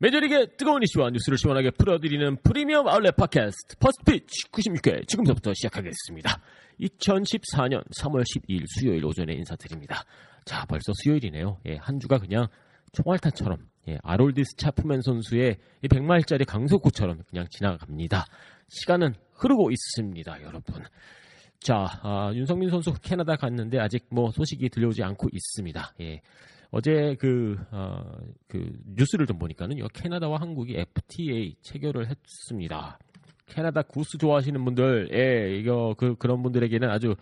메이저리그의 뜨거운 이슈와 뉴스를 시원하게 풀어드리는 프리미엄 아울렛 팟캐스트 퍼스트피치 96회 지금부터 시작하겠습니다. 2014년 3월 12일 수요일 오전에 인사드립니다. 자 벌써 수요일이네요. 예, 한 주가 그냥 총알탄처럼 예, 아롤디스 차프맨 선수의 100마일짜리 강속구처럼 그냥 지나갑니다. 시간은 흐르고 있습니다, 여러분. 자, 아, 윤석민 선수 캐나다 갔는데 아직 뭐 소식이 들려오지 않고 있습니다. 예. 어제 그, 어, 그 뉴스를 좀 보니까는요, 캐나다와 한국이 FTA 체결을 했습니다. 캐나다 구스 좋아하시는 분들, 예, 이거 그 그런 분들에게는 아주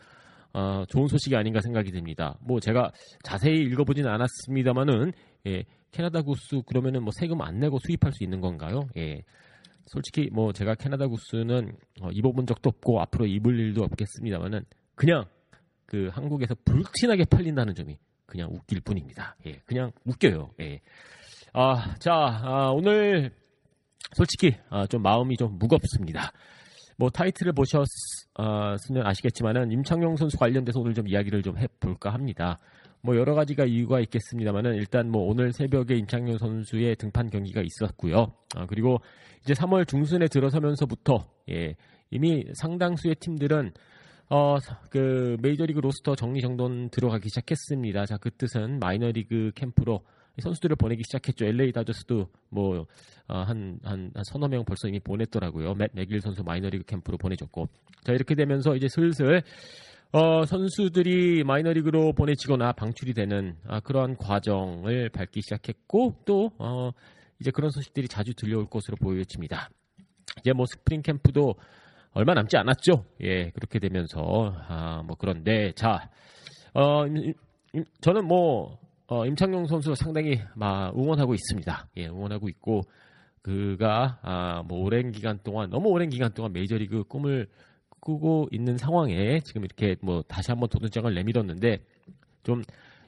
어, 좋은 소식이 아닌가 생각이 듭니다. 뭐 제가 자세히 읽어보지는 않았습니다만은, 예, 캐나다 구스 그러면은 뭐 세금 안 내고 수입할 수 있는 건가요? 예. 솔직히 뭐 제가 캐나다 구스는 어, 입어본 적도 없고 앞으로 입을 일도 없겠습니다만은 그냥 그 한국에서 불티나게 팔린다는 점이 그냥 웃길 뿐입니다. 예, 그냥 웃겨요. 예. 아, 자, 아, 오늘 솔직히 아, 좀 마음이 좀 무겁습니다. 뭐 타이틀을 보셨으면 아시겠지만은 임창용 선수 관련돼서 오늘 좀 이야기를 좀 해볼까 합니다. 뭐 여러 가지가 이유가 있겠습니다만은 일단 뭐 오늘 새벽에 임창용 선수의 등판 경기가 있었고요. 아, 그리고 이제 3월 중순에 들어서면서부터 예, 이미 상당수의 팀들은 어, 그 메이저리그 로스터 정리정돈 들어가기 시작했습니다. 자, 그 뜻은 마이너리그 캠프로 선수들을 보내기 시작했죠. LA 다저스도 뭐한한한 서너 명 벌써 이미 보냈더라고요. 맷 맥일 선수 마이너리그 캠프로 보내줬고. 자, 이렇게 되면서 이제 슬슬 어, 선수들이 마이너리그로 보내지거나 방출이 되는 아, 그러한 과정을 밟기 시작했고 또 어, 이제 그런 소식들이 자주 들려올 것으로 보여집니다. 이제 뭐 스프링 캠프도 얼마 남지 않았죠. 예, 그렇게 되면서 아, 뭐 그런데 자, 어, 임, 임, 저는 뭐 어, 임창용 선수 상당히 막 응원하고 있습니다. 예, 응원하고 있고 그가 아, 뭐 오랜 기간 동안 너무 오랜 기간 동안 메이저리그 꿈을 꾸고 있는 상황에 지금 이렇게 뭐 다시 한번 도전장을 내밀었는데 좀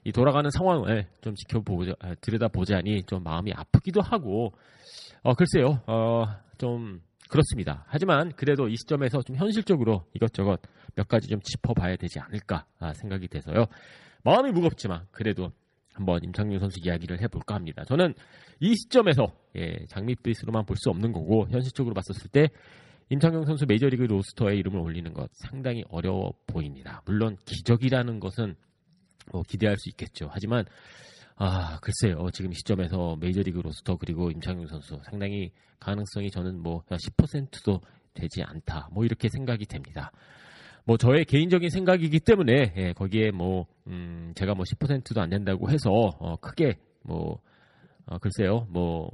이 돌아가는 상황을 좀 지켜보자 들여다보자니 좀 마음이 아프기도 하고 어 글쎄요 어좀 그렇습니다. 하지만 그래도 이 시점에서 좀 현실적으로 이것저것 몇 가지 좀 짚어봐야 되지 않을까 생각이 돼서요. 마음이 무겁지만 그래도 한번 임창용 선수 이야기를 해볼까 합니다. 저는 이 시점에서 예, 장밋빛으로만 볼 수 없는 거고 현실적으로 봤었을 때 임창용 선수 메이저리그 로스터에 이름을 올리는 것 상당히 어려워 보입니다. 물론 기적이라는 것은 뭐 기대할 수 있겠죠. 하지만 아 글쎄요 지금 시점에서 메이저리그 로스터 그리고 임창용 선수 상당히 가능성이 저는 뭐 10%도 되지 않다 뭐 이렇게 생각이 됩니다. 뭐 저의 개인적인 생각이기 때문에 예, 거기에 뭐 음, 제가 뭐 10%도 안 된다고 해서 어, 크게 뭐 어, 글쎄요 뭐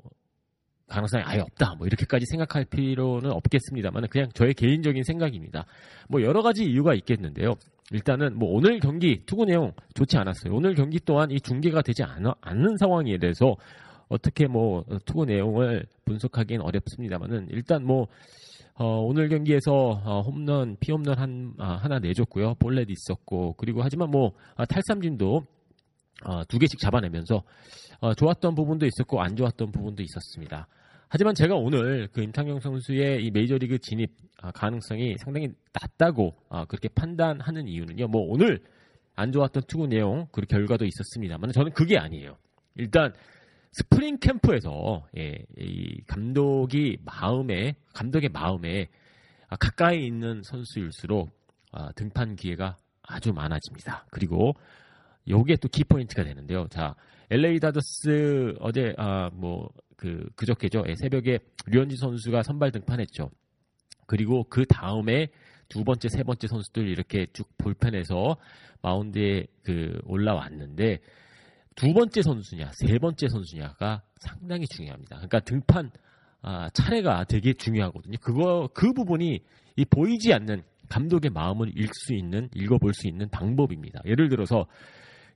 가능성이 아예 없다. 뭐 이렇게까지 생각할 필요는 없겠습니다만 그냥 저의 개인적인 생각입니다. 뭐 여러 가지 이유가 있겠는데요. 일단은 뭐 오늘 경기 투구 내용 좋지 않았어요. 오늘 경기 또한 이 중계가 되지 않, 않는 상황에 대해서 어떻게 뭐 투구 내용을 분석하기는 어렵습니다만은 일단 뭐 어, 오늘 경기에서 어, 홈런 피홈런 한 아, 하나 내줬고요. 볼넷 있었고 그리고 하지만 뭐 아, 탈삼진도 어, 두 개씩 잡아내면서 어, 좋았던 부분도 있었고 안 좋았던 부분도 있었습니다. 하지만 제가 오늘 그 임창용 선수의 이 메이저리그 진입 아, 가능성이 상당히 낮다고 아, 그렇게 판단하는 이유는요. 뭐 오늘 안 좋았던 투구 내용 그 결과도 있었습니다만 저는 그게 아니에요. 일단 스프링 캠프에서 예, 이 감독이 마음에 감독의 마음에 아, 가까이 있는 선수일수록 아, 등판 기회가 아주 많아집니다. 그리고 요게 또 키포인트가 되는데요. 자, LA 다저스 어제 아 뭐 그 그저께죠. 예, 새벽에 류현진 선수가 선발 등판했죠. 그리고 그 다음에 두 번째, 세 번째 선수들 이렇게 쭉 볼펜에서 마운드에 그 올라왔는데 두 번째 선수냐, 세 번째 선수냐가 상당히 중요합니다. 그러니까 등판 아, 차례가 되게 중요하거든요. 그거 그 부분이 이 보이지 않는 감독의 마음을 읽을 수 있는 읽어볼 수 있는 방법입니다. 예를 들어서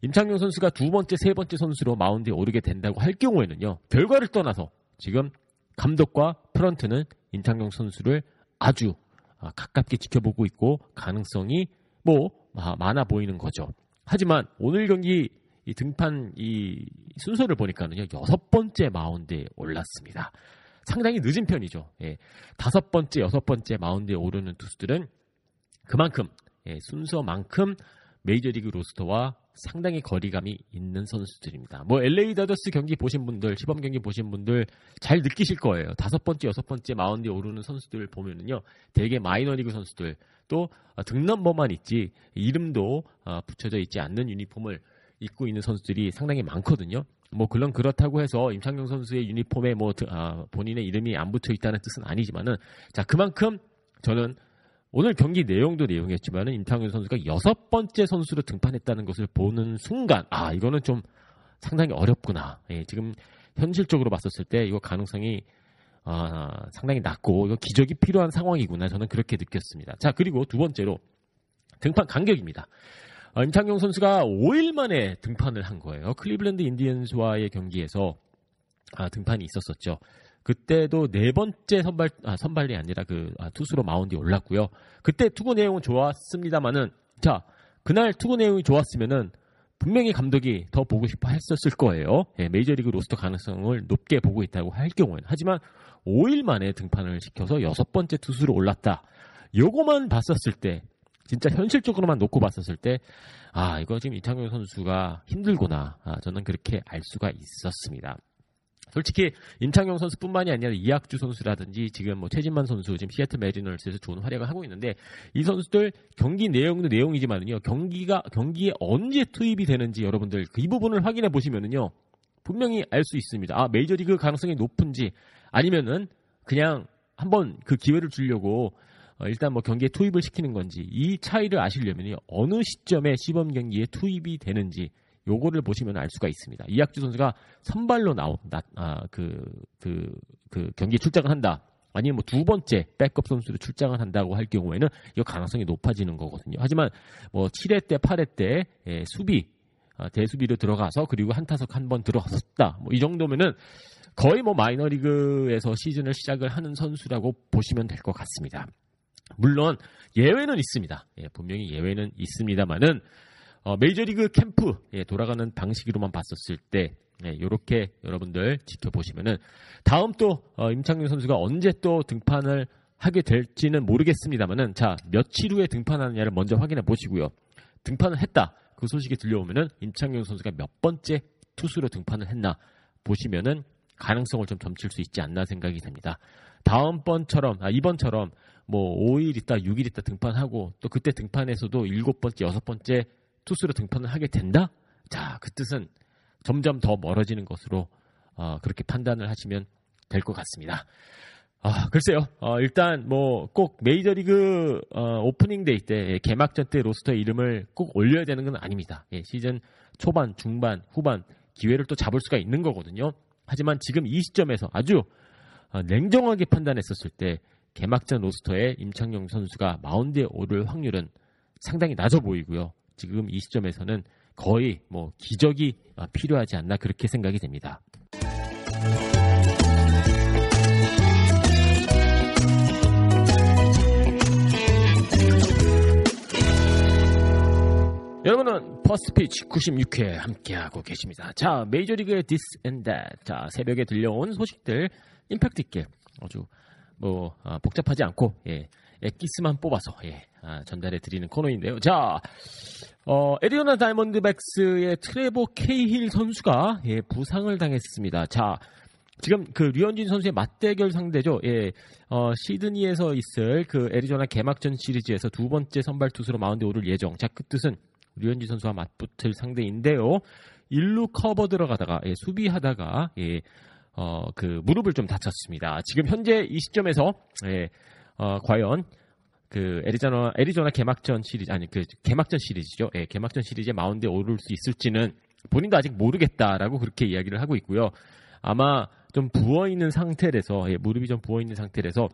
임창용 선수가 두 번째, 세 번째 선수로 마운드에 오르게 된다고 할 경우에는요. 결과를 떠나서 지금 감독과 프런트는 임창용 선수를 아주 아, 가깝게 지켜보고 있고 가능성이 뭐 아, 많아 보이는 거죠. 하지만 오늘 경기 이 등판 이 순서를 보니까는요 여섯 번째 마운드에 올랐습니다. 상당히 늦은 편이죠. 예, 다섯 번째, 여섯 번째 마운드에 오르는 투수들은 그만큼 예, 순서만큼 메이저리그 로스터와 상당히 거리감이 있는 선수들입니다. 뭐 LA 다저스 경기 보신 분들, 시범 경기 보신 분들 잘 느끼실 거예요. 다섯 번째, 여섯 번째 마운드에 오르는 선수들 보면은요, 대개 마이너리그 선수들 또 등넘버만 있지 이름도 어, 붙여져 있지 않는 유니폼을 입고 있는 선수들이 상당히 많거든요. 뭐 물론 그렇다고 해서 임창용 선수의 유니폼에 뭐 아, 본인의 이름이 안 붙어 있다는 뜻은 아니지만은 자 그만큼 저는 오늘 경기 내용도 내용이었지만은 임창용 선수가 여섯 번째 선수로 등판했다는 것을 보는 순간 아 이거는 좀 상당히 어렵구나. 예, 지금 현실적으로 봤었을 때 이거 가능성이 아, 상당히 낮고 이거 기적이 필요한 상황이구나 저는 그렇게 느꼈습니다. 자 그리고 두 번째로 등판 간격입니다. 어, 임창용 선수가 5일 만에 등판을 한 거예요. 클리블랜드 인디언스와의 경기에서 아, 등판이 있었었죠. 그때도 네 번째 선발 아, 선발이 아니라 그 아, 투수로 마운드에 올랐고요. 그때 투구 내용은 좋았습니다만은 자 그날 투구 내용이 좋았으면은 분명히 감독이 더 보고 싶어 했었을 거예요. 예, 메이저리그 로스터 가능성을 높게 보고 있다고 할 경우에는 하지만 5일 만에 등판을 시켜서 여섯 번째 투수로 올랐다. 요거만 봤었을 때 진짜 현실적으로만 놓고 봤었을 때 아 이거 지금 이창용 선수가 힘들구나 아, 저는 그렇게 알 수가 있었습니다. 솔직히 임창용 선수뿐만이 아니라 이학주 선수라든지 지금 뭐 최진만 선수 지금 시애틀 메리너스에서 좋은 활약을 하고 있는데 이 선수들 경기 내용도 내용이지만은요 경기가 경기에 언제 투입이 되는지 여러분들 그이 부분을 확인해 보시면은요 분명히 알 수 있습니다. 아 메이저리그 가능성이 높은지 아니면은 그냥 한번 그 기회를 주려고 어, 일단 뭐 경기에 투입을 시키는 건지 이 차이를 아시려면요 어느 시점에 시범 경기에 투입이 되는지 요거를 보시면 알 수가 있습니다. 이학주 선수가 선발로 나온다, 아, 그, 그, 그 경기에 출장을 한다. 아니면 뭐 두 번째 백업 선수로 출장을 한다고 할 경우에는 이 가능성이 높아지는 거거든요. 하지만 뭐 7회 때, 8회 때 예, 수비, 아, 대수비로 들어가서 그리고 한 타석 한 번 들어갔었다. 뭐 이 정도면은 거의 뭐 마이너리그에서 시즌을 시작을 하는 선수라고 보시면 될 것 같습니다. 물론 예외는 있습니다. 예, 분명히 예외는 있습니다만은 어, 메이저리그 캠프 예, 돌아가는 방식으로만 봤었을 때 이렇게 예, 여러분들 지켜보시면은 다음 또 어, 임창용 선수가 언제 또 등판을 하게 될지는 모르겠습니다만은 자 며칠 후에 등판하느냐를 먼저 확인해 보시고요. 등판을 했다 그 소식이 들려오면은 임창용 선수가 몇 번째 투수로 등판을 했나 보시면은 가능성을 좀 점칠 수 있지 않나 생각이 됩니다. 다음 번처럼 아 이번처럼 뭐 5일 있다 6일 있다 등판하고 또 그때 등판에서도 7번째 6번째 투수로 등판을 하게 된다? 자, 그 뜻은 점점 더 멀어지는 것으로 어, 그렇게 판단을 하시면 될 것 같습니다. 아, 글쎄요. 어, 일단 뭐 꼭 메이저리그 어, Opening Day 때 예, 개막전 때 roster에 이름을 꼭 올려야 되는 건 아닙니다. 예, 시즌 초반, 중반, 후반 기회를 또 잡을 수가 있는 거거든요. 하지만 지금 이 시점에서 아주 어, 냉정하게 판단했었을 때 개막전 roster에 임창용 선수가 마운드에 오를 확률은 상당히 낮아 보이고요. 지금 이 시점에서는 거의 뭐 기적이 필요하지 않나 그렇게 생각이 됩니다. 여러분은 퍼스트 피치 96회 함께하고 계십니다. 자, 메이저리그의 This and That. 자, 새벽에 들려온 소식들 임팩트 있게 아주 뭐 아, 복잡하지 않고 예, 엑기스만 뽑아서 예, 아, 전달해 드리는 코너인데요. 자, 어, 애리조나 다이아몬드백스의 트레버 케이힐 선수가 예, 부상을 당했습니다. 자, 지금 그 류현진 선수의 맞대결 상대죠. 예, 어, 시드니에서 있을 그 애리조나 개막전 시리즈에서 두 번째 선발 투수로 마운드에 오를 예정. 자, 그 뜻은 류현진 선수와 맞붙을 상대인데요. 일루 커버 들어가다가 예, 수비하다가 예, 어, 그 무릎을 좀 다쳤습니다. 지금 현재 이 시점에서 예, 어, 과연 그 애리조나 애리조나 개막전 시리즈 아니 그 개막전 시리즈죠. 예, 개막전 시리즈에 마운드에 오를 수 있을지는 본인도 아직 모르겠다라고 그렇게 이야기를 하고 있고요. 아마 좀 부어 있는 상태라서 예, 무릎이 좀 부어 있는 상태라서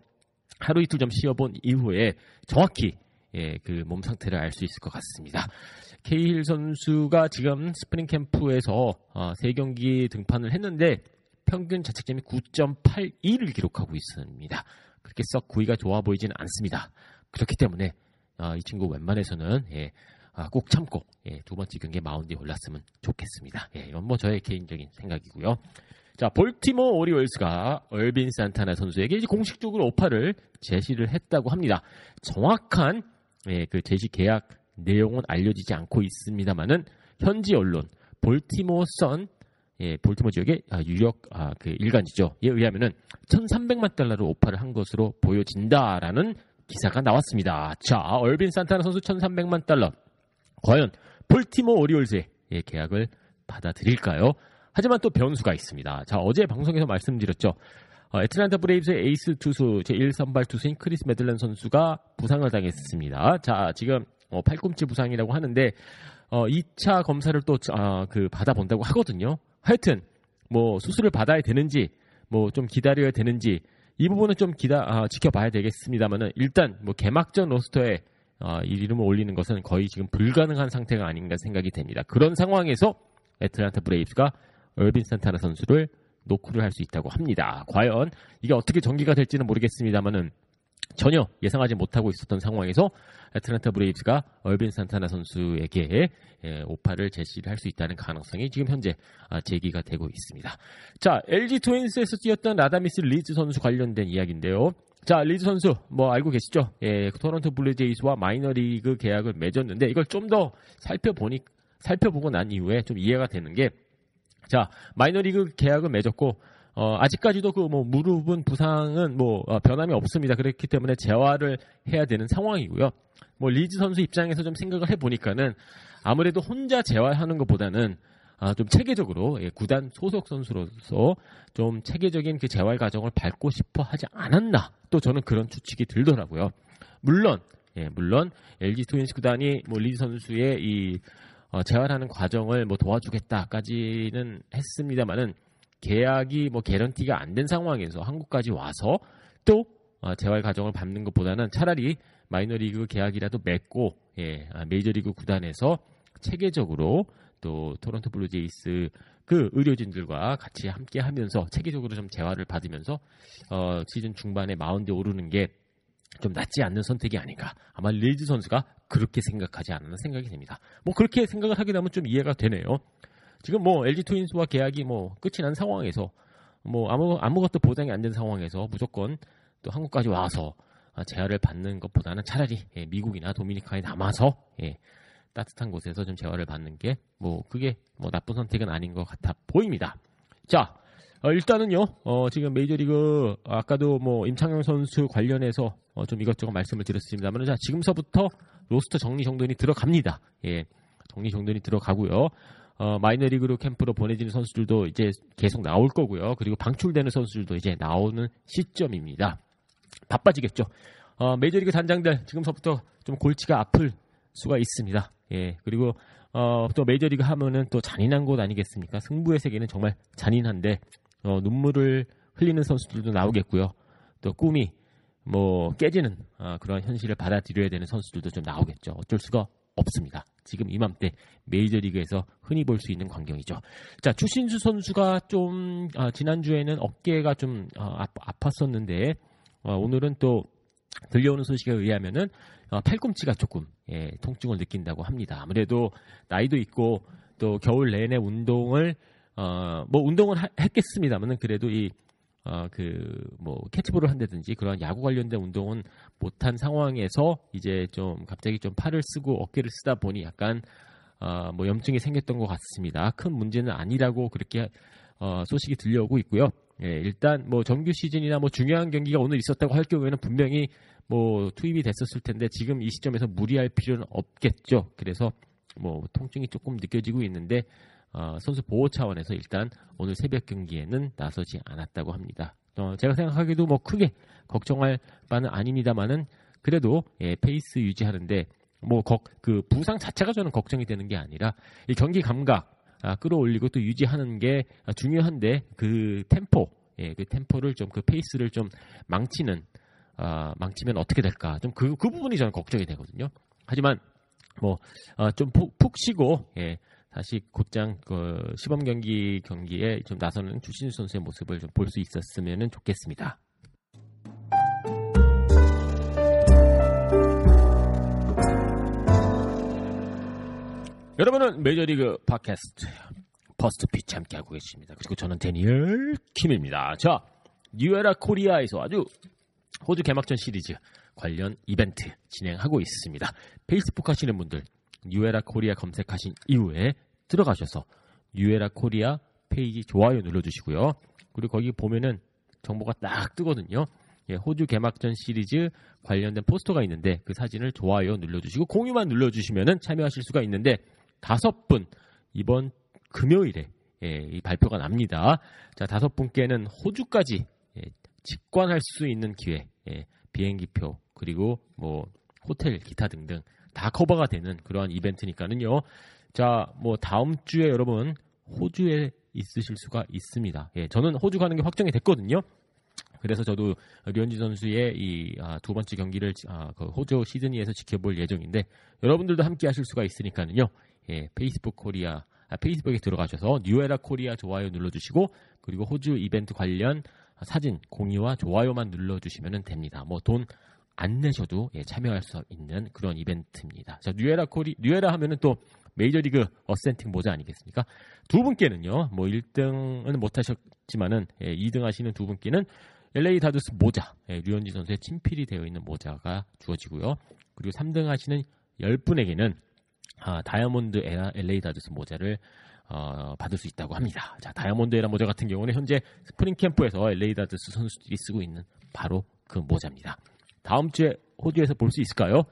하루 이틀 좀 쉬어본 이후에 정확히 예, 그 몸 상태를 알 수 있을 것 같습니다. 케이힐 선수가 지금 스프링 캠프에서 어, 3경기 등판을 했는데 평균 자책점이 9.82를 기록하고 있습니다. 그렇게 썩 구위가 좋아 보이지는 않습니다. 그렇기 때문에 어, 이 친구 웬만해서는 예, 아, 꼭 참고 예, 두 번째 경기에 마운드에 올랐으면 좋겠습니다. 예, 이건 뭐 저의 개인적인 생각이고요. 자, 볼티모 오리올스가 얼빈 산타나 선수에게 이제 공식적으로 오파를 제시를 했다고 합니다. 정확한 예, 그 제시 계약 내용은 알려지지 않고 있습니다만은 현지 언론 볼티모 선 예, 볼티모 지역의 아, 유력 아, 그 일간지죠. 에 의하면은 1,300만 달러를 offer를 한 것으로 보여진다라는 기사가 나왔습니다. 자, 얼빈 산타나 선수 1,300만 달러. 과연 볼티모 오리올스의 예, 계약을 받아들일까요? 하지만 또 변수가 있습니다. 자, 어제 방송에서 말씀드렸죠. 어, 애틀란타 브레이브스의 에이스 투수, 제1선발 투수인 크리스 메들렌 선수가 부상을 당했습니다. 자, 지금 어, 팔꿈치 부상이라고 하는데 어, 2차 검사를 또 어, 그 받아본다고 하거든요. 하여튼 뭐 수술을 받아야 되는지 뭐 좀 기다려야 되는지 이 부분은 좀 기다 아, 지켜봐야 되겠습니다만은 일단 뭐 개막전 roster에 어, 이 이름을 올리는 것은 거의 지금 불가능한 상태가 아닌가 생각이 됩니다. 그런 상황에서 애틀란타 브레이브스가 얼빈 산타나 선수를 노크를 할 수 있다고 합니다. 과연 이게 어떻게 전개가 될지는 모르겠습니다만은 전혀 예상하지 못하고 있었던 상황에서 애틀란타 브레이브스가 얼빈 산타나 선수에게 예, 오퍼를 제시를 할 수 있다는 가능성이 지금 현재 아, 제기가 되고 있습니다. 자, LG 트윈스에서 뛰었던 라다미스 리즈 선수 관련된 이야기인데요. 자, 리즈 선수 뭐 알고 계시죠? 예, 토론토 블루제이스와 마이너리그 계약을 맺었는데 이걸 좀 더 살펴보니 살펴보고 난 이후에 좀 이해가 되는 게 자, 마이너리그 계약을 맺었고 어, 아직까지도 그 뭐 무릎은 부상은 뭐 어, 변함이 없습니다. 그렇기 때문에 재활을 해야 되는 상황이고요. 뭐 리즈 선수 입장에서 좀 생각을 해 보니까는 아무래도 혼자 재활하는 것보다는 아, 좀 체계적으로 예, 구단 소속 선수로서 좀 체계적인 그 재활 과정을 밟고 싶어 하지 않았나 또 저는 그런 추측이 들더라고요. 물론 예, 물론 LG 트윈스 구단이 뭐 리즈 선수의 이 어, 재활하는 과정을 뭐 도와주겠다까지는 했습니다만은 계약이 뭐 개런티가 안 된 상황에서 한국까지 와서 또 어, 재활 과정을 밟는 것보다는 차라리 마이너리그 계약이라도 맺고 예, 아, 메이저리그 구단에서 체계적으로 또 토론토 블루제이스 그 의료진들과 같이 함께 하면서 체계적으로 좀 재활을 받으면서 어, 시즌 중반에 마운드에 오르는 게 좀 낫지 않는 선택이 아닌가. 아마 리즈 선수가 그렇게 생각하지 않나 생각이 됩니다. 뭐 그렇게 생각을 하게 되면 좀 이해가 되네요. 지금 뭐 LG 트윈스와 계약이 뭐 끝이 난 상황에서 뭐 아무 아무것도 보장이 안 된 상황에서 무조건 또 한국까지 와서 재활을 받는 것보다는 차라리 예, 미국이나 도미니카에 남아서 예, 따뜻한 곳에서 좀 재활을 받는 게 뭐 그게 뭐 나쁜 선택은 아닌 것 같아 보입니다. 자 어, 일단은요 어, 지금 메이저리그 아까도 뭐 임창용 선수 관련해서 어, 좀 이것저것 말씀을 드렸습니다만 자 지금서부터 로스터 정리 정돈이 들어갑니다. 예, 정리 정돈이 들어가고요. 어, 마이너리그로 캠프로 보내지는 선수들도 이제 계속 나올 거고요. 그리고 방출되는 선수들도 이제 나오는 시점입니다. 바빠지겠죠. 어, 메이저리그 단장들 지금서부터 좀 골치가 아플 수가 있습니다. 예, 그리고 어, 또 메이저리그 하면은 또 잔인한 곳 아니겠습니까? 승부의 세계는 정말 잔인한데 어, 눈물을 흘리는 선수들도 나오겠고요. 또 꿈이 뭐 깨지는 어, 그런 현실을 받아들여야 되는 선수들도 좀 나오겠죠. 어쩔 수가 없습니다. 지금 이맘때 메이저리그에서 흔히 볼 수 있는 광경이죠. 자, 추신수 선수가 좀 아, 지난주에는 어깨가 좀 아, 아팠었는데 어, 오늘은 또 들려오는 소식에 의하면은 어, 팔꿈치가 조금 예, 통증을 느낀다고 합니다. 아무래도 나이도 있고 또 겨울 내내 운동을 어, 뭐 운동을 하, 했겠습니다만은 그래도 이 어, 그, 뭐, 캐치볼을 한다든지 그런 야구 관련된 운동은 못한 상황에서 이제 좀 갑자기 좀 팔을 쓰고 어깨를 쓰다 보니 약간, 어, 뭐 염증이 생겼던 것 같습니다. 큰 문제는 아니라고 그렇게, 어, 소식이 들려오고 있고요. 예, 일단 뭐 정규 시즌이나 뭐 중요한 경기가 오늘 있었다고 할 경우에는 분명히 뭐 투입이 됐었을 텐데 지금 이 시점에서 무리할 필요는 없겠죠. 그래서 뭐 통증이 조금 느껴지고 있는데 어, 선수 보호 차원에서 일단 오늘 새벽 경기에는 나서지 않았다고 합니다. 어, 제가 생각하기도 뭐 크게 걱정할 바는 아닙니다만은 그래도 예, 페이스 유지하는데 뭐그 부상 자체가 저는 걱정이 되는 게 아니라 이 경기 감각 아, 끌어올리고 또 유지하는 게 중요한데 그 템포, 예, 그 템포를 좀 그 페이스를 좀 망치는 아, 망치면 어떻게 될까? 좀그그 부분이 저는 걱정이 되거든요. 하지만 뭐좀푹 아, 쉬고 예, 다시 곧장 그 시범 경기 경기에 좀 나서는 추신수 선수의 모습을 좀 볼 수 있었으면 좋겠습니다. 여러분은 메이저리그 팟캐스트 퍼스트 피치 함께 하고 계십니다. 그리고 저는 데니얼 킴입니다. 자, 뉴에라 코리아에서 아주 호주 개막전 시리즈 관련 이벤트 진행하고 있습니다. 페이스북 하시는 분들 뉴에라 코리아 검색하신 이후에 들어가셔서 뉴에라 코리아 페이지 좋아요 눌러주시고요. 그리고 거기 보면은 정보가 딱 뜨거든요. 예, 호주 개막전 시리즈 관련된 포스터가 있는데 그 사진을 좋아요 눌러주시고 공유만 눌러주시면은 참여하실 수가 있는데 다섯 분 이번 금요일에 예, 이 발표가 납니다. 자 다섯 분께는 호주까지 예, 직관할 수 있는 기회, 예, 비행기표 그리고 뭐 호텔 기타 등등 다 커버가 되는 그러한 이벤트니까는요. 자 뭐 다음 주에 여러분 호주에 있으실 수가 있습니다. 예, 저는 호주 가는 게 확정이 됐거든요. 그래서 저도 류현진 선수의 이두 아, 번째 경기를 아, 그 호주 시드니에서 지켜볼 예정인데 여러분들도 함께 하실 수가 있으니까는요. 예, 페이스북 코리아 아, 페이스북에 들어가셔서 뉴에라 코리아 좋아요 눌러주시고 그리고 호주 이벤트 관련 사진 공유와 좋아요만 눌러주시면 됩니다. 뭐 돈 안 내셔도 예, 참여할 수 있는 그런 이벤트입니다. 자, 뉴에라 코리 뉴에라 하면은 또 메이저리그 authentic 모자 아니겠습니까? 두 분께는요, 뭐 1등은 못 하셨지만은 예, 2등 하시는 두 분께는 LA 다저스 모자, 예, 류현진 선수의 친필이 되어 있는 모자가 주어지고요. 그리고 3등 하시는 10분에게는 아, 다이아몬드 에라 LA 다저스 모자를 어, 받을 수 있다고 합니다. 자, 다이아몬드 에라 모자 같은 경우는 현재 스프링 캠프에서 LA 다저스 선수들이 쓰고 있는 바로 그 모자입니다. 다음 주에 호주에서 볼 수 있을까요?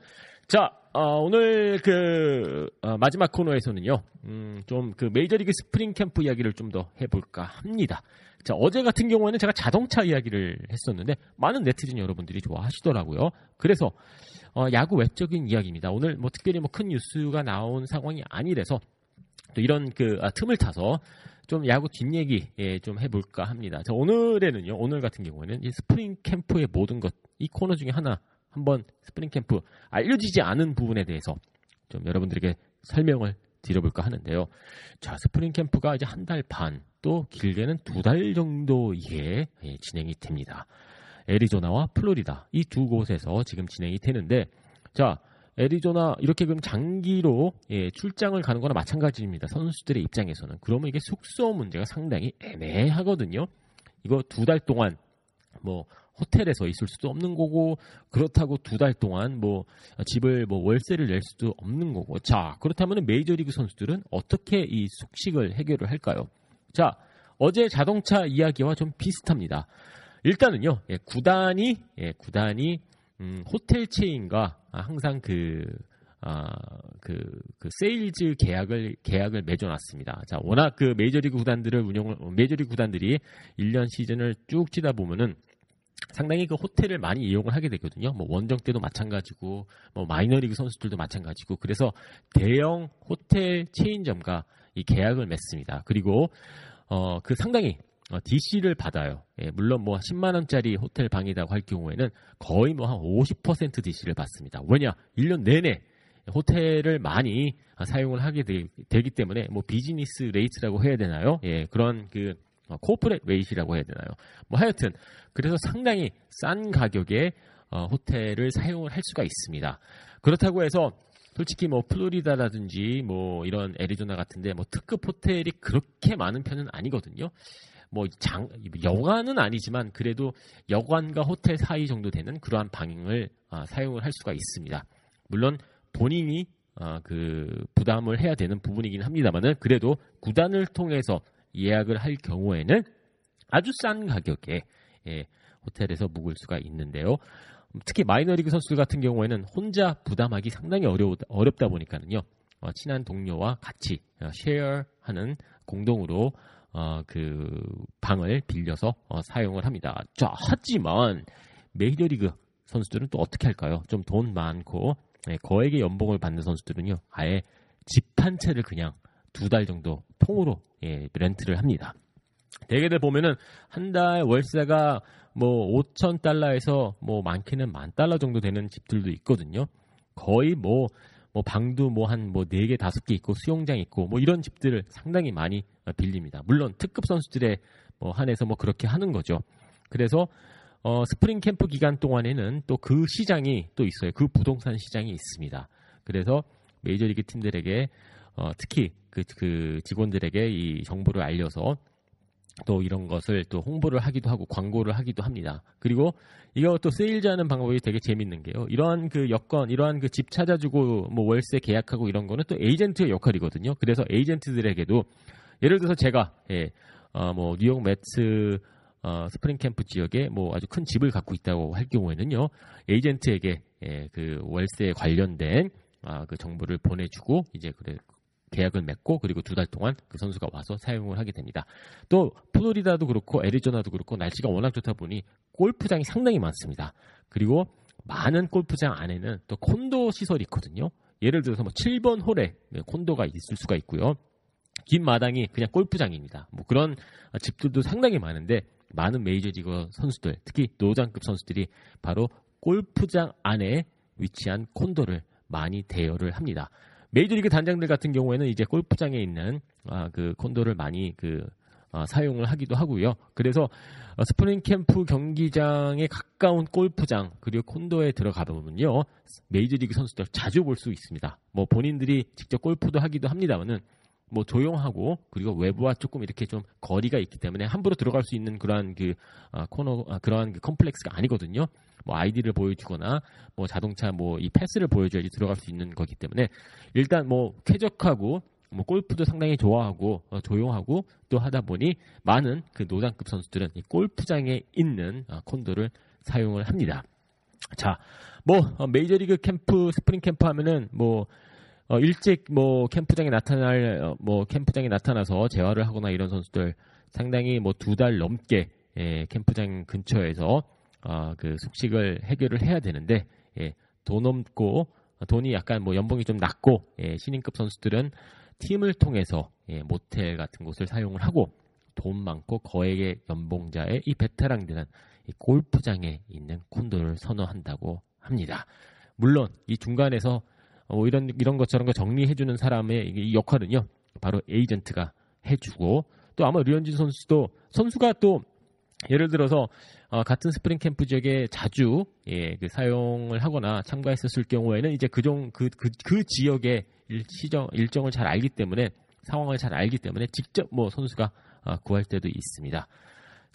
자, 어, 오늘 그 어, 마지막 코너에서는요, 음, 좀 그 메이저리그 스프링 캠프 이야기를 좀 더 해볼까 합니다. 자, 어제 같은 경우에는 제가 자동차 이야기를 했었는데 많은 네티즌 여러분들이 좋아하시더라고요. 그래서 어, 야구 외적인 이야기입니다. 오늘 뭐 특별히 뭐 큰 뉴스가 나온 상황이 아니라서 또 이런 그 아, 틈을 타서 좀 야구 뒷얘기 예, 좀 해볼까 합니다. 자, 오늘에는요, 오늘 같은 경우에는 이 스프링 캠프의 모든 것, 이 코너 중에 하나, 한번 스프링 캠프 알려지지 않은 부분에 대해서 좀 여러분들에게 설명을 드려볼까 하는데요. 자, 스프링 캠프가 이제 한 달 반, 또 길게는 두 달 정도에 예, 진행이 됩니다. 애리조나와 플로리다 이 두 곳에서 지금 진행이 되는데 자 애리조나 이렇게 그럼 장기로 예, 출장을 가는 거나 마찬가지입니다. 선수들의 입장에서는 그러면 이게 숙소 문제가 상당히 애매하거든요. 이거 두 달 동안 뭐 호텔에서 있을 수도 없는 거고 그렇다고 두 달 동안 뭐 집을 뭐 월세를 낼 수도 없는 거고 자 그렇다면 메이저리그 선수들은 어떻게 이 숙식을 해결을 할까요? 자 어제 자동차 이야기와 좀 비슷합니다. 일단은요, 예, 구단이, 예, 구단이, 음, 호텔 체인과 항상 그, 아, 그, 그, 세일즈 계약을, 계약을 맺어 놨습니다. 자, 워낙 그 메이저리그 구단들을 운영을, 메이저리그 구단들이 1년 시즌을 쭉 치다 보면은 상당히 그 호텔을 많이 이용을 하게 되거든요. 뭐 원정 때도 마찬가지고, 뭐 마이너리그 선수들도 마찬가지고, 그래서 대형 호텔 체인점과 이 계약을 맺습니다. 그리고, 어, 그 상당히 어, DC를 받아요. 예, 물론 뭐 10만 원짜리 호텔 방이라고 할 경우에는 거의 뭐 한 50% DC를 받습니다. 왜냐? 1년 내내 호텔을 많이 사용을 하게 되, 기 때문에 뭐 business rate라고 해야 되나요? 예, 그런 그 어, corporate rate라고 해야 되나요? 뭐 하여튼 그래서 상당히 싼 가격에 어, 호텔을 사용을 할 수가 있습니다. 그렇다고 해서 솔직히 뭐 플로리다라든지 뭐 이런 애리조나 같은데 뭐 특급 호텔이 그렇게 많은 편은 아니거든요. 뭐 장, 여관은 아니지만 그래도 여관과 호텔 사이 정도 되는 그러한 방향을 아, 사용을 할 수가 있습니다. 물론 본인이 아, 그 부담을 해야 되는 부분이긴 합니다만은 그래도 구단을 통해서 예약을 할 경우에는 아주 싼 가격에 예, 호텔에서 묵을 수가 있는데요. 특히 마이너리그 선수들 같은 경우에는 혼자 부담하기 상당히 어려 어렵다 보니까는요. 어, 친한 동료와 같이 어, 쉐어하는 공동으로 어, 그 방을 빌려서 어, 사용을 합니다. 자, 하지만 메이저리그 선수들은 또 어떻게 할까요? 좀 돈 많고 예, 거액의 연봉을 받는 선수들은요, 아예 집 한 채를 그냥 두 달 정도 통으로 예, 렌트를 합니다. 대개들 보면은 한 달 월세가 뭐 5천 달러에서 뭐 많게는 만 달러 정도 되는 집들도 있거든요. 거의 뭐, 뭐 방도 뭐 한뭐 4개, 5개 있고 수영장 있고 뭐 이런 집들을 상당히 많이 빌립니다. 물론 특급 선수들의 뭐 한해서 뭐 그렇게 하는 거죠. 그래서 어, 스프링 캠프 기간 동안에는 또 그 시장이 또 있어요. 그 부동산 시장이 있습니다. 그래서 메이저리그 팀들에게 어, 특히 그, 그 직원들에게 이 정보를 알려서 또 이런 것을 또 홍보를 하기도 하고 광고를 하기도 합니다. 그리고 또 세일즈하는 방법이 되게 재밌는 게요. 이러한 그 여건, 이러한 그 집 찾아주고 뭐 월세 계약하고 이런 거는 또 에이전트의 역할이거든요. 그래서 에이전트들에게도 예를 들어서 제가 예, 어, 뭐 뉴욕 메츠 어, 스프링 캠프 지역에 뭐 아주 큰 집을 갖고 있다고 할 경우에는요 에이전트에게 예, 그 월세에 관련된 아, 그 정보를 보내주고 이제 그래 계약을 맺고 그리고 두 달 동안 그 선수가 와서 사용을 하게 됩니다. 또 플로리다도 그렇고 애리조나도 그렇고 날씨가 워낙 좋다 보니 골프장이 상당히 많습니다. 그리고 많은 골프장 안에는 또 콘도 시설이 있거든요. 예를 들어서 뭐 7번 홀에 콘도가 있을 수가 있고요. 긴 마당이 그냥 골프장입니다. 뭐 그런 집들도 상당히 많은데 많은 메이저리그 선수들, 특히 노장급 선수들이 바로 골프장 안에 위치한 콘도를 많이 대여를 합니다. 메이저리그 단장들 같은 경우에는 이제 골프장에 있는 아, 그 콘도를 많이 그 아, 사용을 하기도 하고요. 그래서 어, 스프링 캠프 경기장에 가까운 골프장 그리고 콘도에 들어가 보면요 메이저리그 선수들 자주 볼 수 있습니다. 뭐 본인들이 직접 골프도 하기도 합니다만은 뭐 조용하고 그리고 외부와 조금 이렇게 좀 거리가 있기 때문에 함부로 들어갈 수 있는 그러한 그 아, 코너 아, 그러한 그 complex가 아니거든요. 뭐 아이디를 보여주거나 뭐 자동차 뭐 이 패스를 보여줘야지 들어갈 수 있는 거기 때문에 일단 뭐 쾌적하고 뭐 골프도 상당히 좋아하고 어, 조용하고 또 하다 보니 많은 그 노장급 선수들은 이 골프장에 있는 어, 콘도를 사용을 합니다. 자, 뭐 어, 메이저리그 캠프 스프링 캠프 하면은 뭐 어, 일찍 뭐 캠프장에 나타날 어, 뭐 캠프장에 나타나서 재활을 하거나 이런 선수들 상당히 뭐 두 달 넘게 예, 캠프장 근처에서 어, 그 숙식을 해결을 해야 되는데 예, 돈 없고 돈이 약간 뭐 연봉이 좀 낮고 예, 신인급 선수들은 팀을 통해서 예, 모텔 같은 곳을 사용을 하고 돈 많고 거액의 연봉자의 이 베테랑들은 이 골프장에 있는 콘도를 선호한다고 합니다. 물론 이 중간에서 뭐 이런 이런 것 저런 거 정리해 주는 사람의 이 역할은요 바로 에이전트가 해주고 또 아마 류현진 선수도 선수가 또 예를 들어서 어, 같은 스프링 캠프 지역에 자주 예, 그 사용을 하거나 참가했었을 경우에는 이제 그종 그, 그, 그 지역의 일 시정 일정을 잘 알기 때문에 상황을 잘 알기 때문에 직접 뭐 선수가 어, 구할 때도 있습니다.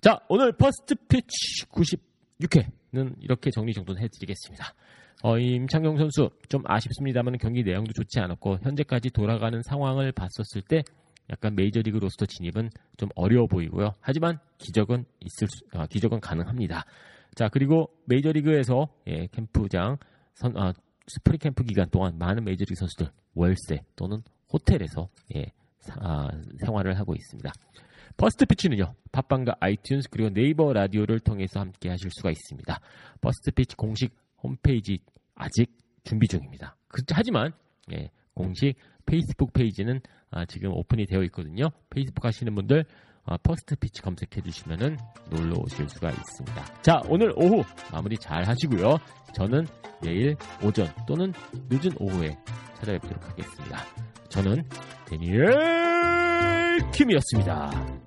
자 오늘 퍼스트 피치 96회는 이렇게 정리 정돈 해드리겠습니다. 어, 임창용 선수 좀 아쉽습니다만 경기 내용도 좋지 않았고 현재까지 돌아가는 상황을 봤었을 때 약간 메이저리그 로스터 진입은 좀 어려워 보이고요. 하지만 기적은 있을 수, 아, 기적은 가능합니다. 자 그리고 메이저리그에서 예, 캠프장 선, 아, 스프링 캠프 기간 동안 많은 메이저리그 선수들 월세 또는 호텔에서 예, 사, 아, 생활을 하고 있습니다. 퍼스트 피치는요 팟빵과 아이튠즈 그리고 네이버 라디오를 통해서 함께 하실 수가 있습니다. 퍼스트 피치 공식 홈페이지 아직 준비 중입니다. 그, 하지만 예, 공식 페이스북 페이지는 아, 지금 오픈이 되어 있거든요. 페이스북 하시는 분들 아, 퍼스트 피치 검색해 주시면 놀러 오실 수가 있습니다. 자, 오늘 오후 마무리 잘 하시고요. 저는 내일 오전 또는 늦은 오후에 찾아뵙도록 하겠습니다. 저는 데니엘 킴이었습니다.